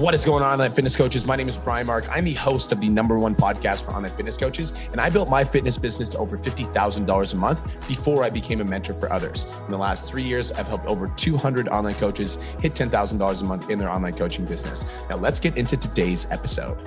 What is going on, online fitness coaches? My name is Brian Mark. I'm the host of the number one podcast for online fitness coaches, and I built my fitness business to over $50,000 a month before I became a mentor for others. In the last three years, I've helped over 200 online coaches hit $10,000 a month in their online coaching business. Now, let's get into today's episode.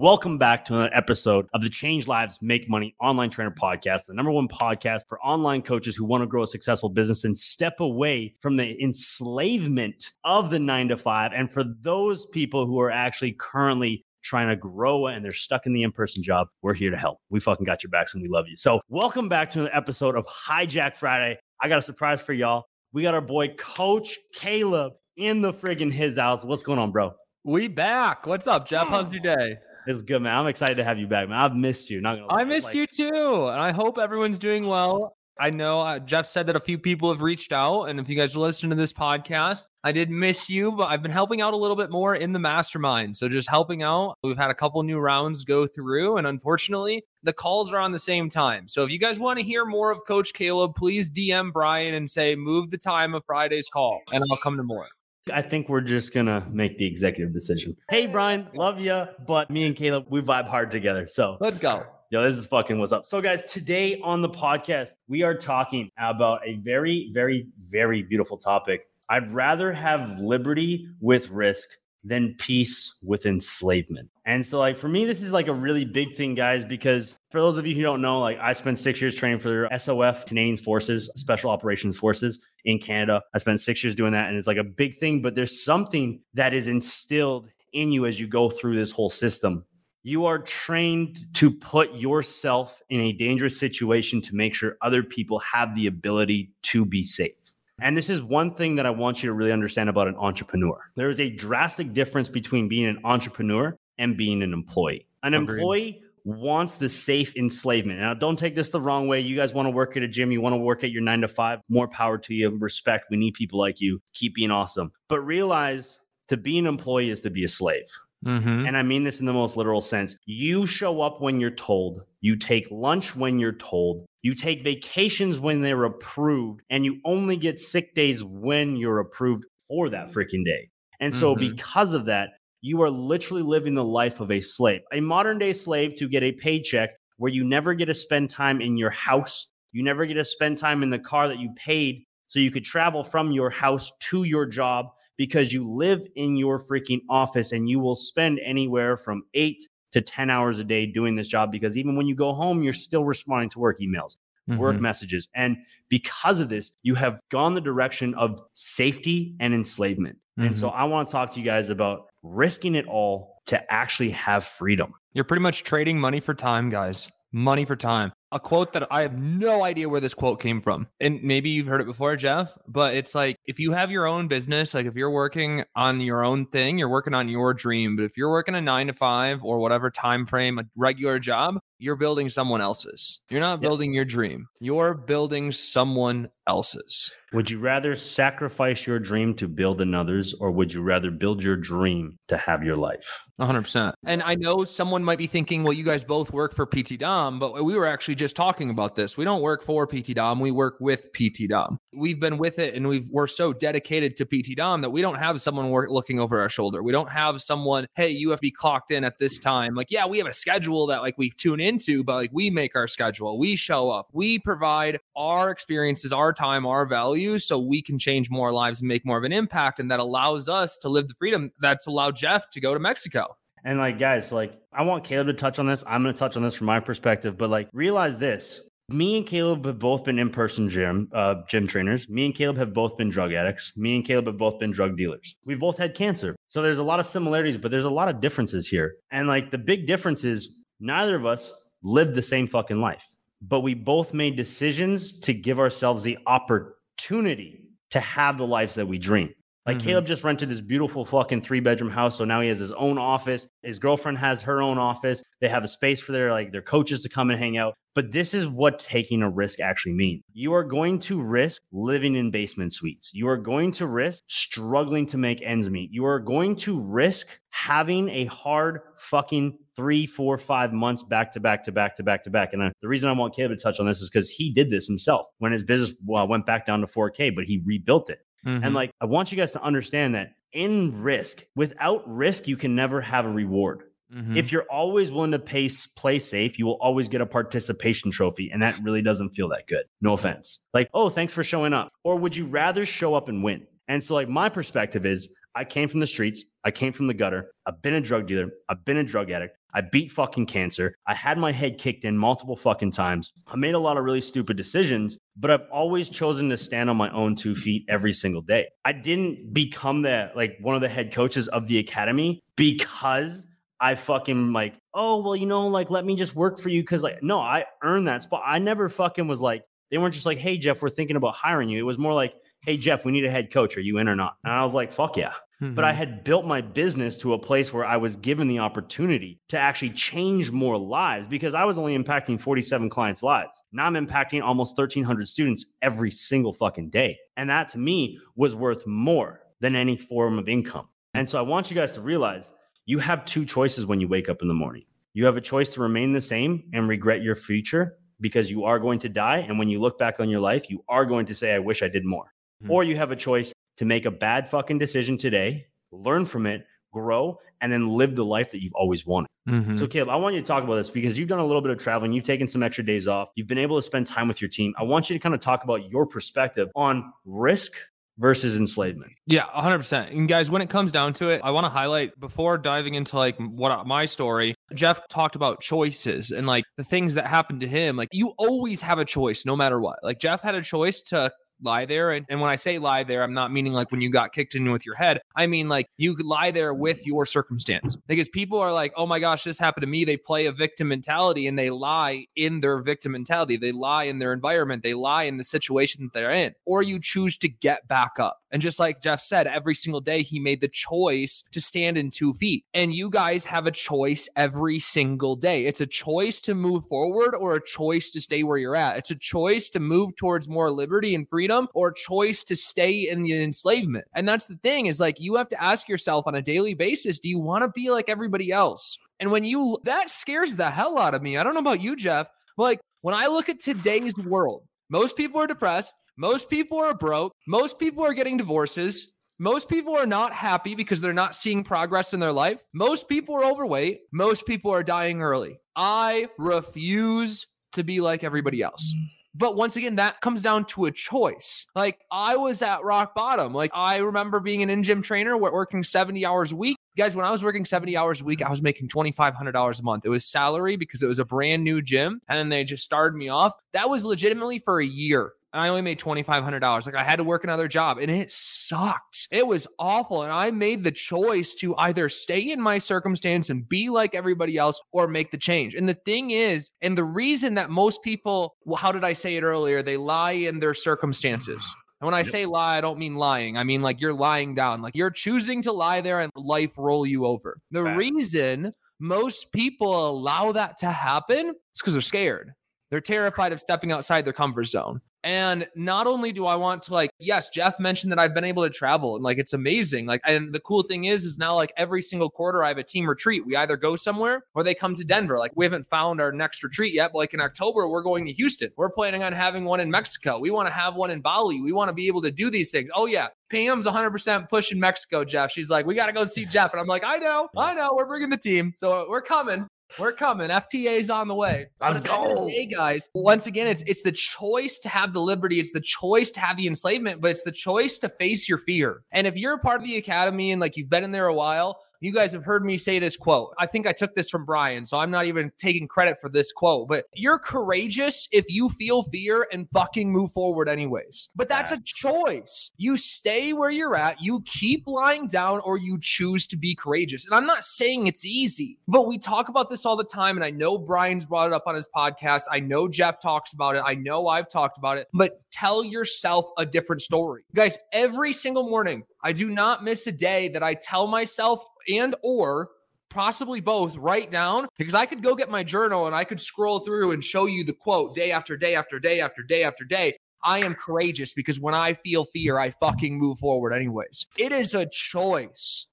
Welcome back to another episode of the Change Lives Make Money Online Trainer Podcast, the number one podcast for online coaches who want to grow a successful business and step away from the enslavement of the nine to five. And for those people who are actually currently trying to grow and they're stuck in the in-person job, we're here to help. We fucking got your backs and we love you. So welcome back to another episode of Hijack Friday. I got a surprise for y'all. We got our boy Coach Caleb in the friggin' his house. What's going on, bro? We back. What's up, Jeff? How's your day? It's good, man. I'm excited to have you back, man. I've missed you. Not gonna. Lie. I missed like, you too, and I hope everyone's doing well. I know uh, Jeff said that a few people have reached out, and if you guys are listening to this podcast, I did miss you, but I've been helping out a little bit more in the mastermind. So just helping out. We've had a couple new rounds go through, and unfortunately, the calls are on the same time. So if you guys want to hear more of Coach Caleb, please DM Brian and say move the time of Friday's call, and I'll come to more. I think we're just gonna make the executive decision. Hey, Brian, love you, but me and Caleb, we vibe hard together. So let's go. Yo, this is fucking what's up. So, guys, today on the podcast, we are talking about a very, very, very beautiful topic. I'd rather have liberty with risk than peace with enslavement. And so, like, for me, this is like a really big thing, guys, because for those of you who don't know, like, I spent six years training for SOF, Canadian Forces, Special Operations Forces in Canada. I spent six years doing that, and it's like a big thing, but there's something that is instilled in you as you go through this whole system. You are trained to put yourself in a dangerous situation to make sure other people have the ability to be safe. And this is one thing that I want you to really understand about an entrepreneur. There is a drastic difference between being an entrepreneur and being an employee. An Agreed. employee wants the safe enslavement. Now, don't take this the wrong way. You guys want to work at a gym, you want to work at your nine to five, more power to you. Respect. We need people like you. Keep being awesome. But realize to be an employee is to be a slave. Mm-hmm. And I mean this in the most literal sense. You show up when you're told, you take lunch when you're told, you take vacations when they're approved, and you only get sick days when you're approved for that freaking day. And so, mm-hmm. because of that, you are literally living the life of a slave, a modern day slave to get a paycheck where you never get to spend time in your house. You never get to spend time in the car that you paid so you could travel from your house to your job because you live in your freaking office and you will spend anywhere from eight to 10 hours a day doing this job because even when you go home, you're still responding to work emails, mm-hmm. work messages. And because of this, you have gone the direction of safety and enslavement. Mm-hmm. And so mm-hmm. I want to talk to you guys about risking it all to actually have freedom. You're pretty much trading money for time, guys. Money for time a quote that I have no idea where this quote came from. And maybe you've heard it before, Jeff, but it's like if you have your own business, like if you're working on your own thing, you're working on your dream. But if you're working a nine to five or whatever time frame, a regular job, you're building someone else's. You're not building your dream. You're building someone else's. Would you rather sacrifice your dream to build another's, or would you rather build your dream to have your life? 100%. And I know someone might be thinking, well, you guys both work for PT Dom, but we were actually just talking about this. We don't work for PT Dom, we work with PT Dom. We've been with it and we've we're so dedicated to PT Dom that we don't have someone work, looking over our shoulder. We don't have someone, hey, you have to be clocked in at this time. Like, yeah, we have a schedule that like we tune into, but like we make our schedule. We show up. We provide our experiences, our time, our values so we can change more lives and make more of an impact and that allows us to live the freedom that's allowed Jeff to go to Mexico. And like, guys, like, I want Caleb to touch on this. I'm going to touch on this from my perspective, but like, realize this. Me and Caleb have both been in-person gym uh, gym trainers. Me and Caleb have both been drug addicts. Me and Caleb have both been drug dealers. We've both had cancer. So there's a lot of similarities, but there's a lot of differences here. And like the big difference is neither of us lived the same fucking life, but we both made decisions to give ourselves the opportunity to have the lives that we dream. Like mm-hmm. Caleb just rented this beautiful fucking three bedroom house. So now he has his own office. His girlfriend has her own office. They have a space for their like their coaches to come and hang out. But this is what taking a risk actually means. You are going to risk living in basement suites. You are going to risk struggling to make ends meet. You are going to risk having a hard fucking three, four, five months back to back to back to back to back. And uh, the reason I want Caleb to touch on this is because he did this himself when his business well, went back down to 4K, but he rebuilt it. Mm-hmm. And like, I want you guys to understand that in risk, without risk, you can never have a reward. Mm-hmm. If you're always willing to pay, play safe, you will always get a participation trophy. And that really doesn't feel that good. No offense. Like, oh, thanks for showing up. Or would you rather show up and win? And so, like, my perspective is I came from the streets, I came from the gutter, I've been a drug dealer, I've been a drug addict, I beat fucking cancer, I had my head kicked in multiple fucking times, I made a lot of really stupid decisions, but I've always chosen to stand on my own two feet every single day. I didn't become the like one of the head coaches of the academy because I fucking like, oh, well, you know, like, let me just work for you. Cause like, no, I earned that spot. I never fucking was like, they weren't just like, hey, Jeff, we're thinking about hiring you. It was more like, hey, Jeff, we need a head coach. Are you in or not? And I was like, fuck yeah. Mm-hmm. But I mm-hmm. had built my business to a place where I was given the opportunity to actually change more lives because I was only impacting 47 clients' lives. Now I'm impacting almost 1,300 students every single fucking day. And that to me was worth more than any form of income. And so I want you guys to realize you have two choices when you wake up in the morning. You have a choice to remain the same and regret your future because you are going to die. And when you look back on your life, you are going to say, I wish I did more. Mm-hmm. Or you have a choice to make a bad fucking decision today, learn from it, grow, and then live the life that you've always wanted. Mm-hmm. So, Caleb, I want you to talk about this because you've done a little bit of traveling. You've taken some extra days off. You've been able to spend time with your team. I want you to kind of talk about your perspective on risk versus enslavement. Yeah, 100%. And guys, when it comes down to it, I want to highlight before diving into like what my story, Jeff talked about choices and like the things that happened to him. Like you always have a choice no matter what. Like Jeff had a choice to lie there. And, and when I say lie there, I'm not meaning like when you got kicked in with your head. I mean like you lie there with your circumstance. Because people are like, oh my gosh, this happened to me. They play a victim mentality and they lie in their victim mentality. They lie in their environment. They lie in the situation that they're in. Or you choose to get back up. And just like Jeff said, every single day he made the choice to stand in two feet. And you guys have a choice every single day. It's a choice to move forward or a choice to stay where you're at. It's a choice to move towards more liberty and freedom or a choice to stay in the enslavement. And that's the thing is like you have to ask yourself on a daily basis, do you want to be like everybody else? And when you that scares the hell out of me. I don't know about you, Jeff. But like when I look at today's world, most people are depressed. Most people are broke. Most people are getting divorces. Most people are not happy because they're not seeing progress in their life. Most people are overweight. Most people are dying early. I refuse to be like everybody else. But once again, that comes down to a choice. Like I was at rock bottom. Like I remember being an in gym trainer, working 70 hours a week. Guys, when I was working 70 hours a week, I was making $2,500 a month. It was salary because it was a brand new gym. And then they just started me off. That was legitimately for a year and I only made $2,500. Like I had to work another job and it sucked. It was awful. And I made the choice to either stay in my circumstance and be like everybody else or make the change. And the thing is, and the reason that most people, well, how did I say it earlier? They lie in their circumstances. And when I say lie, I don't mean lying. I mean like you're lying down, like you're choosing to lie there and life roll you over. The reason most people allow that to happen is because they're scared. They're terrified of stepping outside their comfort zone. And not only do I want to like, yes, Jeff mentioned that I've been able to travel and like it's amazing. Like, and the cool thing is, is now like every single quarter I have a team retreat. We either go somewhere or they come to Denver. Like, we haven't found our next retreat yet, but like in October, we're going to Houston. We're planning on having one in Mexico. We want to have one in Bali. We want to be able to do these things. Oh, yeah. Pam's 100% pushing Mexico, Jeff. She's like, we got to go see Jeff. And I'm like, I know, I know. We're bringing the team. So we're coming. We're coming. FPA's on the way. Let's go. Hey guys. Once again, it's it's the choice to have the liberty. It's the choice to have the enslavement, but it's the choice to face your fear. And if you're a part of the academy and like you've been in there a while, you guys have heard me say this quote. I think I took this from Brian, so I'm not even taking credit for this quote, but you're courageous if you feel fear and fucking move forward anyways. But that's a choice. You stay where you're at, you keep lying down, or you choose to be courageous. And I'm not saying it's easy, but we talk about this all the time. And I know Brian's brought it up on his podcast. I know Jeff talks about it. I know I've talked about it, but tell yourself a different story. Guys, every single morning, I do not miss a day that I tell myself and or possibly both write down because I could go get my journal and I could scroll through and show you the quote day after day after day after day after day. I am courageous because when I feel fear, I fucking move forward anyways. It is a choice.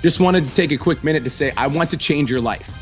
Just wanted to take a quick minute to say, I want to change your life.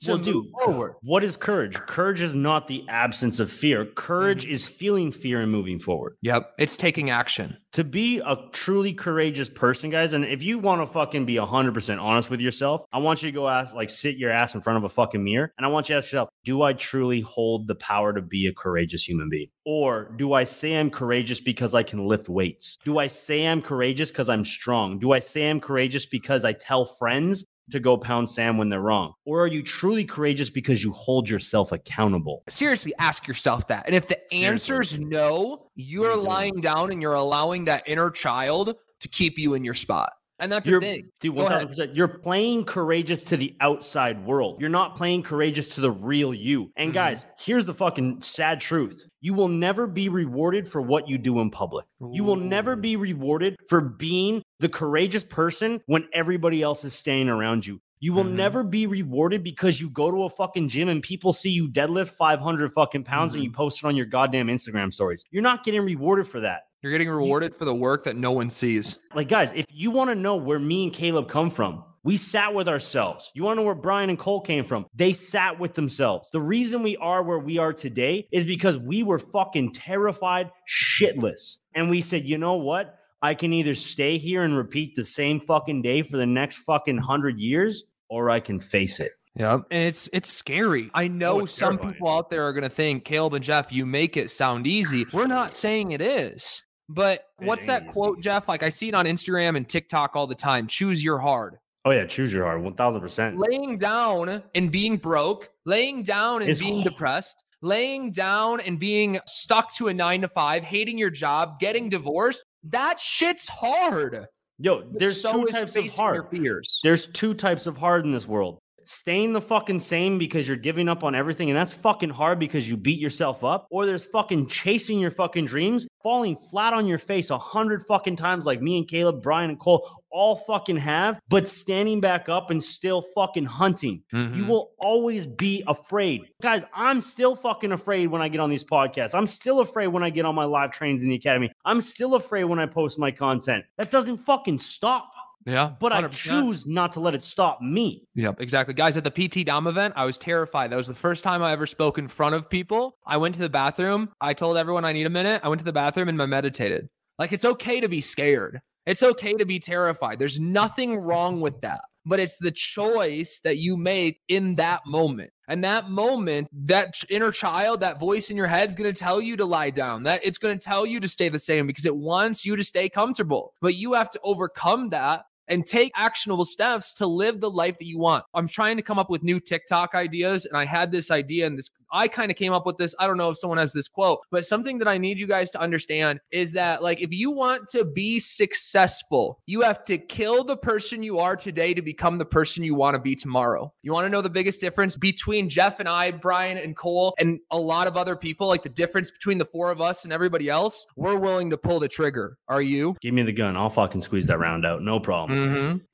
So, well, dude, forward. what is courage? Courage is not the absence of fear. Courage mm-hmm. is feeling fear and moving forward. Yep. It's taking action. To be a truly courageous person, guys, and if you want to fucking be 100% honest with yourself, I want you to go ask, like, sit your ass in front of a fucking mirror. And I want you to ask yourself, do I truly hold the power to be a courageous human being? Or do I say I'm courageous because I can lift weights? Do I say I'm courageous because I'm strong? Do I say I'm courageous because I tell friends to go pound Sam when they're wrong? Or are you truly courageous because you hold yourself accountable? Seriously, ask yourself that. And if the answer is no, you're lying down and you're allowing that inner child to keep you in your spot. And that's you're, the thing. Dude, 1000%. You're playing courageous to the outside world. You're not playing courageous to the real you. And mm-hmm. guys, here's the fucking sad truth. You will never be rewarded for what you do in public. Ooh. You will never be rewarded for being the courageous person when everybody else is staying around you. You will mm-hmm. never be rewarded because you go to a fucking gym and people see you deadlift 500 fucking pounds mm-hmm. and you post it on your goddamn Instagram stories. You're not getting rewarded for that. You're getting rewarded for the work that no one sees. Like, guys, if you want to know where me and Caleb come from, we sat with ourselves. You want to know where Brian and Cole came from? They sat with themselves. The reason we are where we are today is because we were fucking terrified shitless. And we said, you know what? I can either stay here and repeat the same fucking day for the next fucking hundred years, or I can face it. Yeah, and it's it's scary. I know oh, some terrifying. people out there are going to think, Caleb and Jeff, you make it sound easy. We're not saying it is. But what's that quote, Jeff? Like I see it on Instagram and TikTok all the time. Choose your hard. Oh yeah, choose your hard, one thousand percent. Laying down and being broke, laying down and it's being depressed, laying down and being stuck to a nine to five, hating your job, getting divorced. That shit's hard. Yo, there's so two types of hard. Fears. There's two types of hard in this world staying the fucking same because you're giving up on everything and that's fucking hard because you beat yourself up or there's fucking chasing your fucking dreams falling flat on your face a hundred fucking times like me and caleb brian and cole all fucking have but standing back up and still fucking hunting. Mm-hmm. you will always be afraid. Guys i'm still fucking afraid when i get on these podcasts. I'm still afraid when i get on my live trains in the academy. I'm still afraid when i post my content. That doesn't fucking stop yeah. But 100%. I choose not to let it stop me. Yep, exactly. Guys, at the PT Dom event, I was terrified. That was the first time I ever spoke in front of people. I went to the bathroom. I told everyone I need a minute. I went to the bathroom and I meditated. Like, it's okay to be scared. It's okay to be terrified. There's nothing wrong with that. But it's the choice that you make in that moment. And that moment, that inner child, that voice in your head is going to tell you to lie down. That it's going to tell you to stay the same because it wants you to stay comfortable. But you have to overcome that and take actionable steps to live the life that you want. I'm trying to come up with new TikTok ideas, and I had this idea, and this I kind of came up with this. I don't know if someone has this quote, but something that I need you guys to understand is that, like, if you want to be successful, you have to kill the person you are today to become the person you want to be tomorrow. You want to know the biggest difference between Jeff and I, Brian and Cole, and a lot of other people, like the difference between the four of us and everybody else? We're willing to pull the trigger. Are you? Give me the gun. I'll fucking squeeze that round out. No problem. Mm-hmm.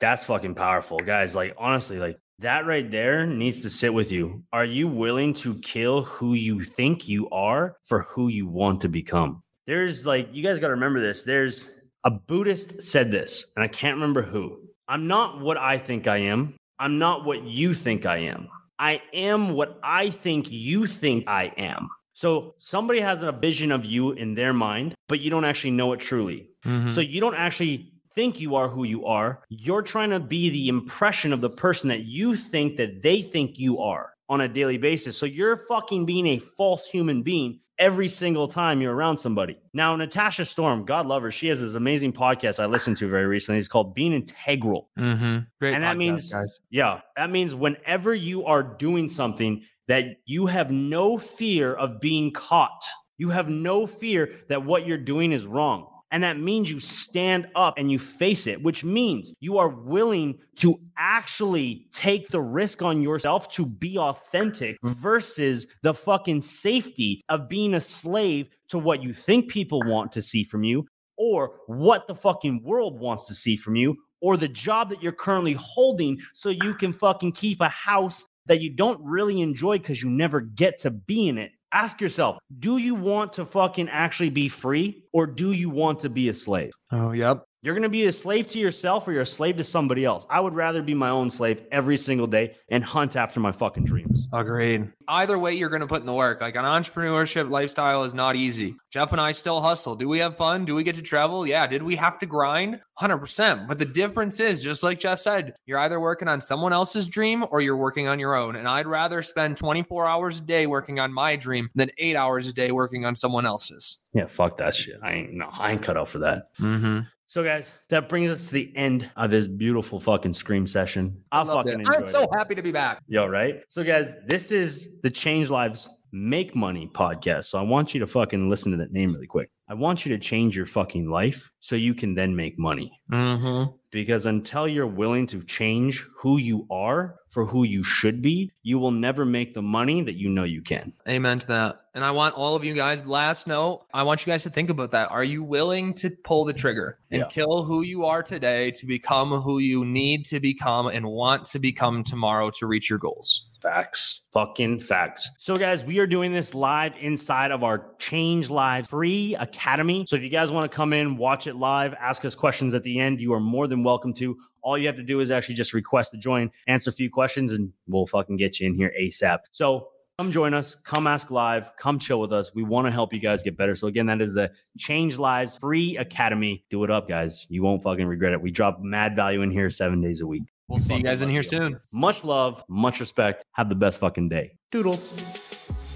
That's fucking powerful, guys. Like honestly, like that right there needs to sit with you. Are you willing to kill who you think you are for who you want to become? There's like you guys got to remember this. There's a Buddhist said this, and I can't remember who. I'm not what I think I am. I'm not what you think I am. I am what I think you think I am. So somebody has a vision of you in their mind, but you don't actually know it truly. Mm-hmm. So you don't actually think you are who you are. You're trying to be the impression of the person that you think that they think you are on a daily basis. So you're fucking being a false human being every single time you're around somebody. Now, Natasha Storm, God love her, she has this amazing podcast I listened to very recently. It's called Being Integral. Mm-hmm. Great and that podcast, means, guys. yeah, that means whenever you are doing something that you have no fear of being caught, you have no fear that what you're doing is wrong And that means you stand up and you face it, which means you are willing to actually take the risk on yourself to be authentic versus the fucking safety of being a slave to what you think people want to see from you or what the fucking world wants to see from you or the job that you're currently holding so you can fucking keep a house that you don't really enjoy because you never get to be in it. Ask yourself, do you want to fucking actually be free or do you want to be a slave? Oh, yep. You're going to be a slave to yourself or you're a slave to somebody else. I would rather be my own slave every single day and hunt after my fucking dreams. Agreed. Either way, you're going to put in the work. Like an entrepreneurship lifestyle is not easy. Jeff and I still hustle. Do we have fun? Do we get to travel? Yeah. Did we have to grind? 100%. But the difference is, just like Jeff said, you're either working on someone else's dream or you're working on your own. And I'd rather spend 24 hours a day working on my dream than eight hours a day working on someone else's. Yeah, fuck that shit. I ain't no, I ain't cut out for that. Mm-hmm. So, guys, that brings us to the end of this beautiful fucking scream session. I fucking enjoyed I'm so it. happy to be back. Yo, right? So, guys, this is the Change Lives Make Money podcast. So, I want you to fucking listen to that name really quick. I want you to change your fucking life so you can then make money. Mm-hmm. Because until you're willing to change who you are for who you should be, you will never make the money that you know you can. Amen to that. And I want all of you guys, last note, I want you guys to think about that. Are you willing to pull the trigger and Yeah. kill who you are today to become who you need to become and want to become tomorrow to reach your goals? Facts. Fucking facts. So, guys, we are doing this live inside of our Change Live free academy. So, if you guys want to come in, watch it live, ask us questions at the end, you are more than welcome to. All you have to do is actually just request to join, answer a few questions, and we'll fucking get you in here ASAP. So, come join us, come ask live, come chill with us. We want to help you guys get better. So, again, that is the Change Lives free academy. Do it up, guys. You won't fucking regret it. We drop mad value in here seven days a week. We'll see you guys in here Fucking soon. Much love, much respect. Have the best fucking day. Doodles.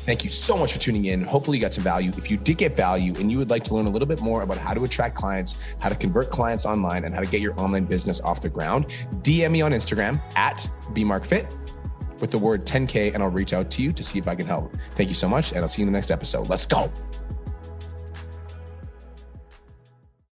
Thank you so much for tuning in. Hopefully, you got some value. If you did get value and you would like to learn a little bit more about how to attract clients, how to convert clients online, and how to get your online business off the ground, DM me on Instagram at bmarkfit with the word 10K, and I'll reach out to you to see if I can help. Thank you so much, and I'll see you in the next episode. Let's go.